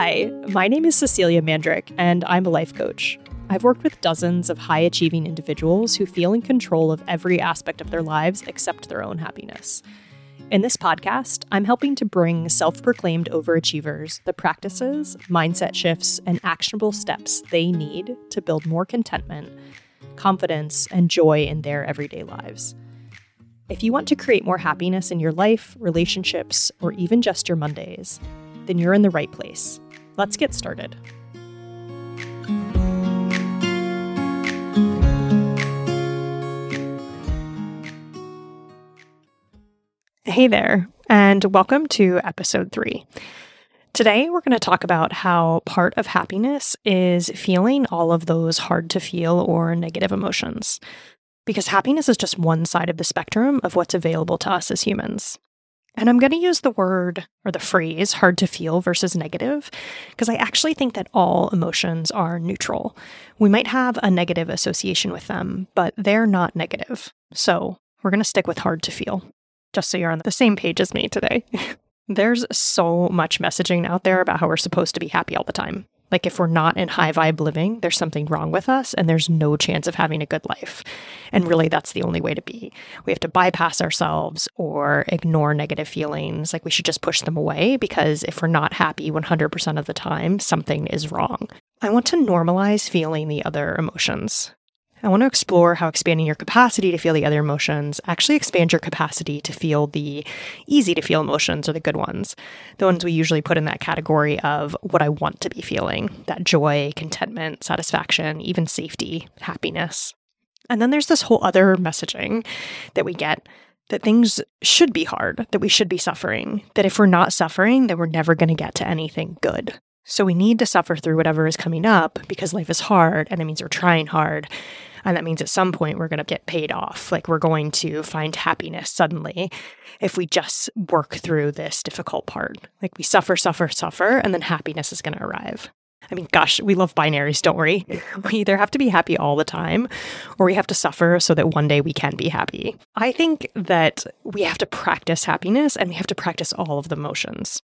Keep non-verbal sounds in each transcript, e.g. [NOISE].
Hi, my name is Cecelia Mandryk, and I'm a life coach. I've worked with dozens of high achieving individuals who feel in control of every aspect of their lives except their own happiness. In this podcast, I'm helping to bring self proclaimed overachievers the practices, mindset shifts, and actionable steps they need to build more contentment, confidence, and joy in their everyday lives. If you want to create more happiness in your life, relationships, or even just your Mondays, then you're in the right place. Let's get started. Hey there, and welcome to episode three. Today, we're going to talk about how part of happiness is feeling all of those hard to feel or negative emotions. Because happiness is just one side of the spectrum of what's available to us as humans. And I'm going to use the word or the phrase hard to feel versus negative because I actually think that all emotions are neutral. We might have a negative association with them, but they're not negative. So we're going to stick with hard to feel, just so you're on the same page as me today. [LAUGHS] There's so much messaging out there about how we're supposed to be happy all the time. Like, if we're not in high vibe living, there's something wrong with us and there's no chance of having a good life. And really, that's the only way to be. We have to bypass ourselves or ignore negative feelings. Like, we should just push them away because if we're not happy 100% of the time, something is wrong. I want to normalize feeling the other emotions. I want to explore how expanding your capacity to feel the other emotions actually expands your capacity to feel the easy to feel emotions or the good ones. The ones we usually put in that category of what I want to be feeling that joy, contentment, satisfaction, even safety, happiness. And then there's this whole other messaging that we get that things should be hard, that we should be suffering, that if we're not suffering, then we're never going to get to anything good. So we need to suffer through whatever is coming up because life is hard and it means we're trying hard. And that means at some point we're going to get paid off. Like we're going to find happiness suddenly if we just work through this difficult part. Like we suffer, suffer, suffer, and then happiness is going to arrive. I mean, gosh, we love binaries, don't we? [LAUGHS] We either have to be happy all the time or we have to suffer so that one day we can be happy. I think that we have to practice happiness and we have to practice all of the emotions.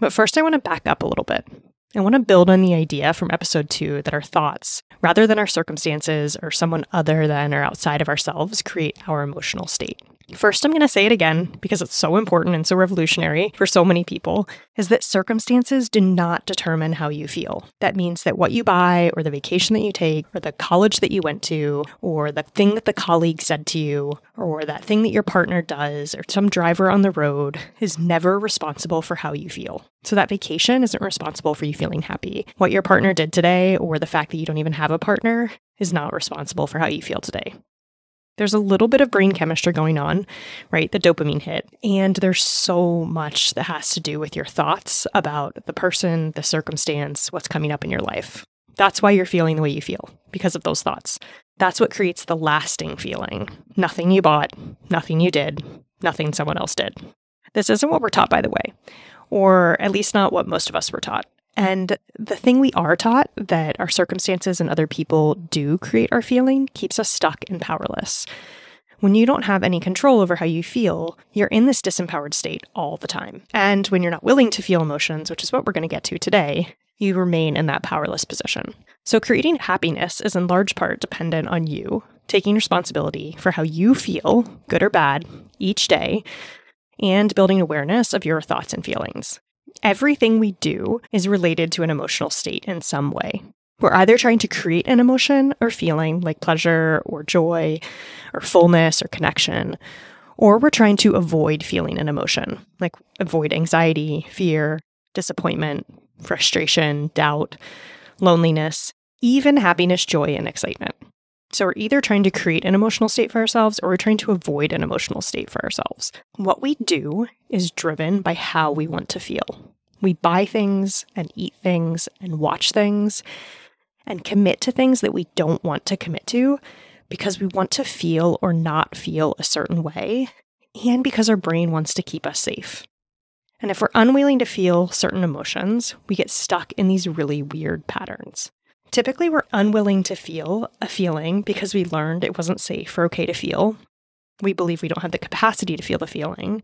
But first, I want to back up a little bit. I want to build on the idea from episode two that our thoughts, rather than our circumstances or someone other than or outside of ourselves, create our emotional state. First, I'm going to say it again because it's so important and so revolutionary for so many people is that circumstances do not determine how you feel. That means that what you buy, or the vacation that you take, or the college that you went to, or the thing that the colleague said to you, or that thing that your partner does, or some driver on the road is never responsible for how you feel. So that vacation isn't responsible for you feeling happy. What your partner did today, or the fact that you don't even have a partner, is not responsible for how you feel today there's a little bit of brain chemistry going on, right? The dopamine hit. And there's so much that has to do with your thoughts about the person, the circumstance, what's coming up in your life. That's why you're feeling the way you feel, because of those thoughts. That's what creates the lasting feeling. Nothing you bought, nothing you did, nothing someone else did. This isn't what we're taught, by the way, or at least not what most of us were taught. And the thing we are taught that our circumstances and other people do create our feeling keeps us stuck and powerless. When you don't have any control over how you feel, you're in this disempowered state all the time. And when you're not willing to feel emotions, which is what we're going to get to today, you remain in that powerless position. So, creating happiness is in large part dependent on you taking responsibility for how you feel, good or bad, each day, and building awareness of your thoughts and feelings. Everything we do is related to an emotional state in some way. We're either trying to create an emotion or feeling like pleasure or joy or fullness or connection, or we're trying to avoid feeling an emotion, like avoid anxiety, fear, disappointment, frustration, doubt, loneliness, even happiness, joy, and excitement. So we're either trying to create an emotional state for ourselves or we're trying to avoid an emotional state for ourselves. What we do is driven by how we want to feel. We buy things and eat things and watch things and commit to things that we don't want to commit to because we want to feel or not feel a certain way and because our brain wants to keep us safe. And if we're unwilling to feel certain emotions, we get stuck in these really weird patterns. Typically, we're unwilling to feel a feeling because we learned it wasn't safe or okay to feel. We believe we don't have the capacity to feel the feeling.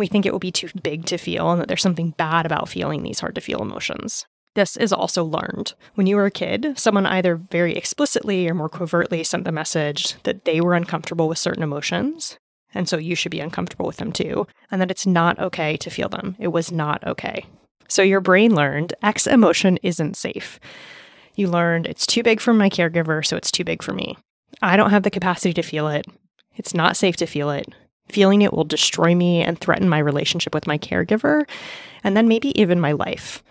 We think it will be too big to feel and that there's something bad about feeling these hard to feel emotions. This is also learned. When you were a kid, someone either very explicitly or more covertly sent the message that they were uncomfortable with certain emotions, and so you should be uncomfortable with them too, and that it's not okay to feel them. It was not okay. So your brain learned X emotion isn't safe. You learned it's too big for my caregiver, so it's too big for me. I don't have the capacity to feel it. It's not safe to feel it. Feeling it will destroy me and threaten my relationship with my caregiver, and then maybe even my life.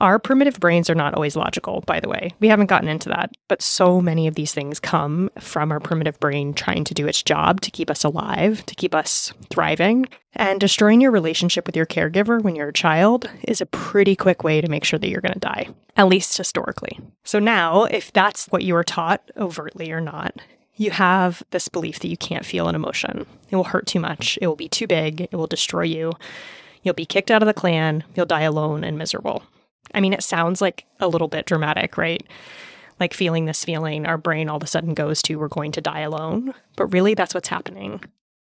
Our primitive brains are not always logical, by the way. We haven't gotten into that, but so many of these things come from our primitive brain trying to do its job to keep us alive, to keep us thriving. And destroying your relationship with your caregiver when you're a child is a pretty quick way to make sure that you're going to die, at least historically. So now, if that's what you were taught, overtly or not, you have this belief that you can't feel an emotion. It will hurt too much. It will be too big. It will destroy you. You'll be kicked out of the clan. You'll die alone and miserable. I mean, it sounds like a little bit dramatic, right? Like feeling this feeling, our brain all of a sudden goes to, we're going to die alone. But really, that's what's happening.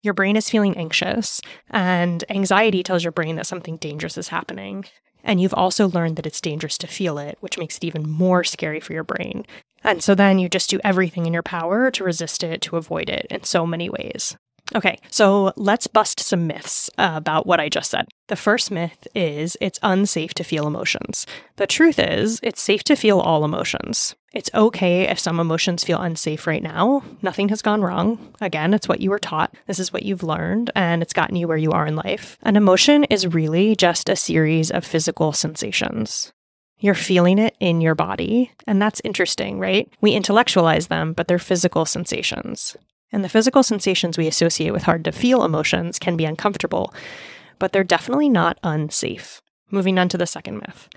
Your brain is feeling anxious, and anxiety tells your brain that something dangerous is happening. And you've also learned that it's dangerous to feel it, which makes it even more scary for your brain. And so then you just do everything in your power to resist it, to avoid it in so many ways. Okay, so let's bust some myths about what I just said. The first myth is it's unsafe to feel emotions. The truth is, it's safe to feel all emotions. It's okay if some emotions feel unsafe right now. Nothing has gone wrong. Again, it's what you were taught. This is what you've learned, and it's gotten you where you are in life. An emotion is really just a series of physical sensations. You're feeling it in your body, and that's interesting, right? We intellectualize them, but they're physical sensations. And the physical sensations we associate with hard to feel emotions can be uncomfortable, but they're definitely not unsafe. Moving on to the second myth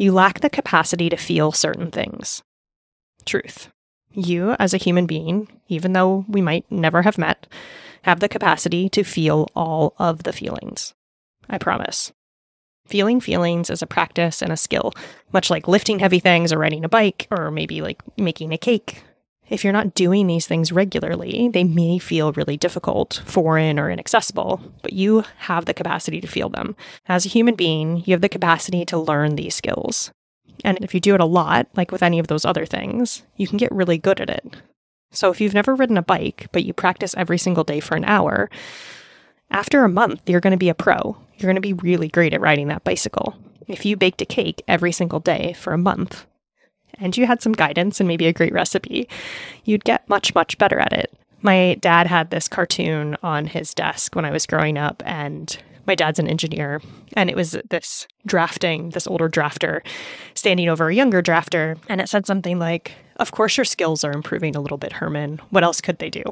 you lack the capacity to feel certain things. Truth. You, as a human being, even though we might never have met, have the capacity to feel all of the feelings. I promise. Feeling feelings is a practice and a skill, much like lifting heavy things or riding a bike or maybe like making a cake if you're not doing these things regularly, they may feel really difficult, foreign, or inaccessible, but you have the capacity to feel them. As a human being, you have the capacity to learn these skills. And if you do it a lot, like with any of those other things, you can get really good at it. So if you've never ridden a bike, but you practice every single day for an hour, after a month, you're going to be a pro. You're going to be really great at riding that bicycle. If you baked a cake every single day for a month, and you had some guidance and maybe a great recipe, you'd get much, much better at it. My dad had this cartoon on his desk when I was growing up, and my dad's an engineer, and it was this drafting, this older drafter standing over a younger drafter, and it said something like, Of course, your skills are improving a little bit, Herman. What else could they do?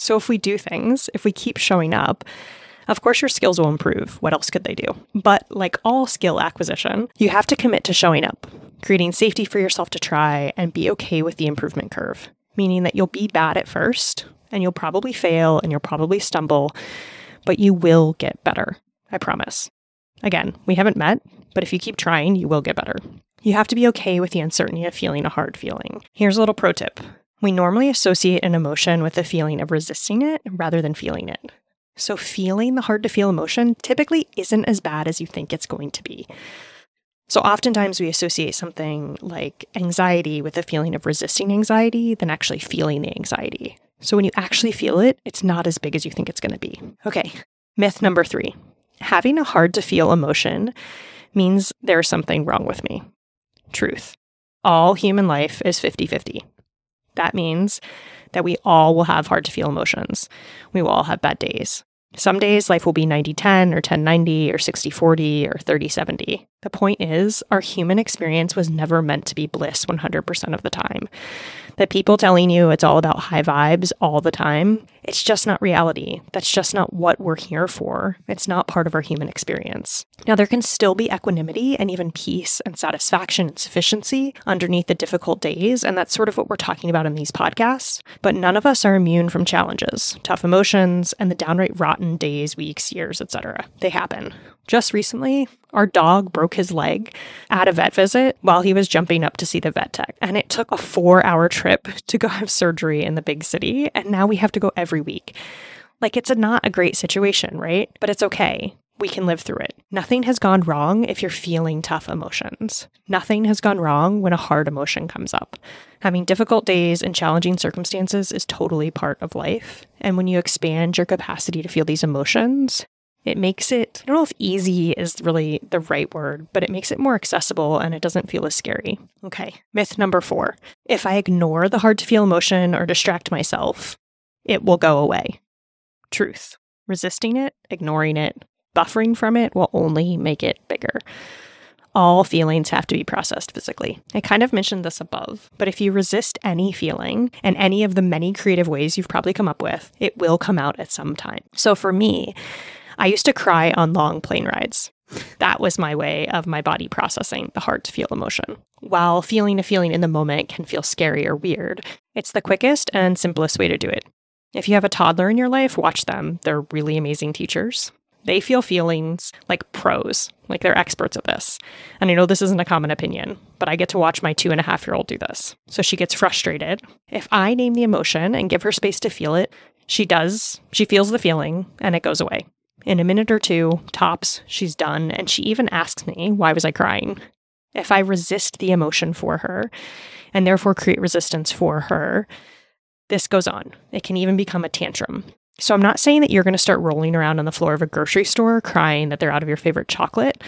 So, if we do things, if we keep showing up, of course, your skills will improve. What else could they do? But like all skill acquisition, you have to commit to showing up creating safety for yourself to try and be okay with the improvement curve, meaning that you'll be bad at first and you'll probably fail and you'll probably stumble, but you will get better. I promise. Again, we haven't met, but if you keep trying, you will get better. You have to be okay with the uncertainty of feeling a hard feeling. Here's a little pro tip we normally associate an emotion with the feeling of resisting it rather than feeling it. So, feeling the hard to feel emotion typically isn't as bad as you think it's going to be. So oftentimes we associate something like anxiety with a feeling of resisting anxiety than actually feeling the anxiety. So when you actually feel it, it's not as big as you think it's going to be. Okay, myth number three having a hard to feel emotion means there's something wrong with me. Truth. All human life is 50 50. That means that we all will have hard to feel emotions. We will all have bad days. Some days life will be 90 10 or 10 90 or 60 40 or 30 70. The point is, our human experience was never meant to be bliss 100% of the time. That people telling you it's all about high vibes all the time, it's just not reality. That's just not what we're here for. It's not part of our human experience. Now, there can still be equanimity and even peace and satisfaction and sufficiency underneath the difficult days, and that's sort of what we're talking about in these podcasts. But none of us are immune from challenges, tough emotions, and the downright rotten days, weeks, years, etc. They happen. Just recently, our dog broke his leg at a vet visit while he was jumping up to see the vet tech. And it took a four hour trip to go [LAUGHS] have surgery in the big city. And now we have to go every week. Like it's a not a great situation, right? But it's okay. We can live through it. Nothing has gone wrong if you're feeling tough emotions. Nothing has gone wrong when a hard emotion comes up. Having difficult days and challenging circumstances is totally part of life. And when you expand your capacity to feel these emotions, it makes it, I don't know if easy is really the right word, but it makes it more accessible and it doesn't feel as scary. Okay. Myth number four if I ignore the hard to feel emotion or distract myself, it will go away. Truth. Resisting it, ignoring it, buffering from it will only make it bigger. All feelings have to be processed physically. I kind of mentioned this above, but if you resist any feeling and any of the many creative ways you've probably come up with, it will come out at some time. So for me, I used to cry on long plane rides. That was my way of my body processing the hard to feel emotion. While feeling a feeling in the moment can feel scary or weird, it's the quickest and simplest way to do it. If you have a toddler in your life, watch them. They're really amazing teachers. They feel feelings like pros, like they're experts at this. And I know this isn't a common opinion, but I get to watch my two and a half year old do this. So she gets frustrated. If I name the emotion and give her space to feel it, she does, she feels the feeling and it goes away. In a minute or two, tops, she's done, and she even asks me, Why was I crying? If I resist the emotion for her and therefore create resistance for her, this goes on. It can even become a tantrum. So I'm not saying that you're going to start rolling around on the floor of a grocery store crying that they're out of your favorite chocolate,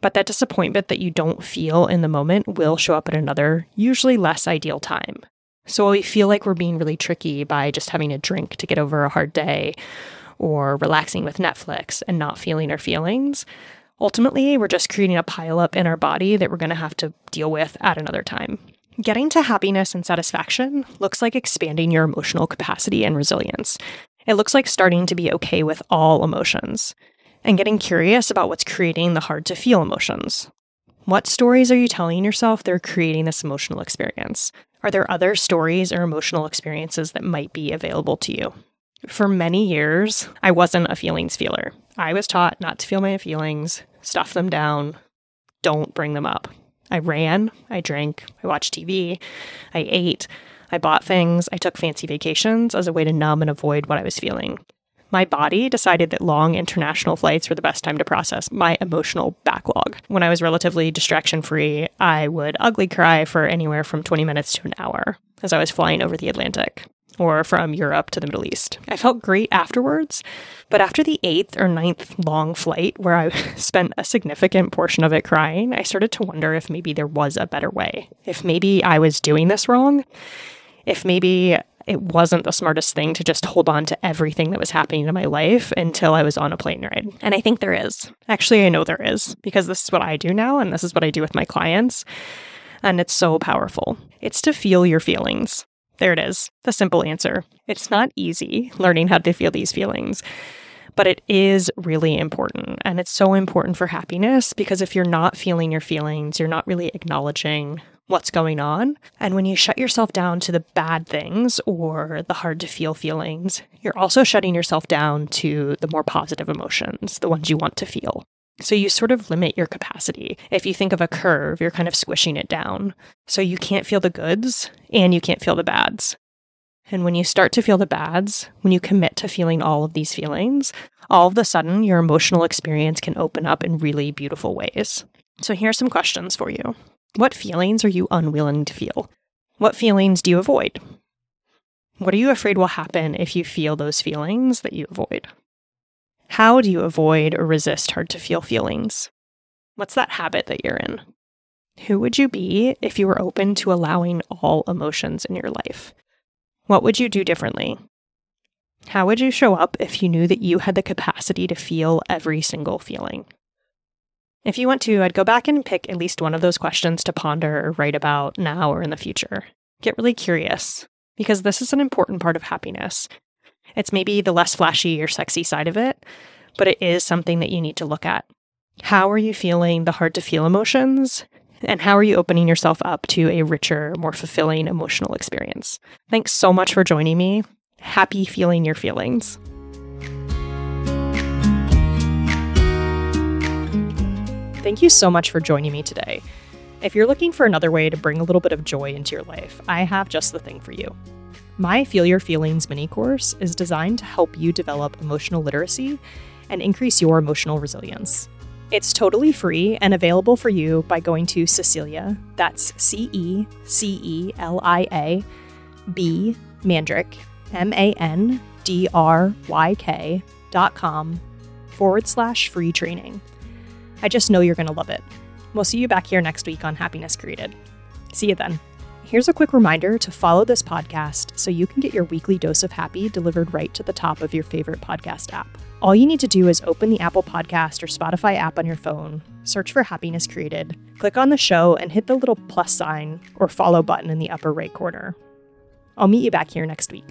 but that disappointment that you don't feel in the moment will show up at another, usually less ideal time. So we feel like we're being really tricky by just having a drink to get over a hard day or relaxing with Netflix and not feeling our feelings, ultimately, we're just creating a pileup in our body that we're going to have to deal with at another time. Getting to happiness and satisfaction looks like expanding your emotional capacity and resilience. It looks like starting to be okay with all emotions and getting curious about what's creating the hard to feel emotions. What stories are you telling yourself that are creating this emotional experience? Are there other stories or emotional experiences that might be available to you? For many years, I wasn't a feelings feeler. I was taught not to feel my feelings, stuff them down, don't bring them up. I ran, I drank, I watched TV, I ate, I bought things, I took fancy vacations as a way to numb and avoid what I was feeling. My body decided that long international flights were the best time to process my emotional backlog. When I was relatively distraction free, I would ugly cry for anywhere from 20 minutes to an hour as I was flying over the Atlantic or from Europe to the Middle East. I felt great afterwards, but after the eighth or ninth long flight, where I [LAUGHS] spent a significant portion of it crying, I started to wonder if maybe there was a better way. If maybe I was doing this wrong. If maybe it wasn't the smartest thing to just hold on to everything that was happening in my life until I was on a plane ride. And I think there is. Actually, I know there is because this is what I do now and this is what I do with my clients. And it's so powerful. It's to feel your feelings. There it is, the simple answer. It's not easy learning how to feel these feelings, but it is really important. And it's so important for happiness because if you're not feeling your feelings, you're not really acknowledging what's going on. And when you shut yourself down to the bad things or the hard to feel feelings, you're also shutting yourself down to the more positive emotions, the ones you want to feel. So you sort of limit your capacity. If you think of a curve, you're kind of squishing it down. So you can't feel the goods and you can't feel the bads. And when you start to feel the bads, when you commit to feeling all of these feelings, all of a sudden your emotional experience can open up in really beautiful ways. So here are some questions for you. What feelings are you unwilling to feel? What feelings do you avoid? What are you afraid will happen if you feel those feelings that you avoid? How do you avoid or resist hard to feel feelings? What's that habit that you're in? Who would you be if you were open to allowing all emotions in your life? What would you do differently? How would you show up if you knew that you had the capacity to feel every single feeling? If you want to, I'd go back and pick at least one of those questions to ponder or write about now or in the future. Get really curious, because this is an important part of happiness. It's maybe the less flashy or sexy side of it, but it is something that you need to look at. How are you feeling the hard to feel emotions? And how are you opening yourself up to a richer, more fulfilling emotional experience? Thanks so much for joining me. Happy feeling your feelings. Thank you so much for joining me today. If you're looking for another way to bring a little bit of joy into your life, I have just the thing for you. My Feel Your Feelings mini course is designed to help you develop emotional literacy and increase your emotional resilience. It's totally free and available for you by going to Cecelia, that's C E C E L I A, B, Mandryk, M A N D R Y K dot com forward slash free training. I just know you're going to love it. We'll see you back here next week on Happiness Created. See you then. Here's a quick reminder to follow this podcast so you can get your weekly dose of happy delivered right to the top of your favorite podcast app. All you need to do is open the Apple Podcast or Spotify app on your phone, search for Happiness Created, click on the show, and hit the little plus sign or follow button in the upper right corner. I'll meet you back here next week.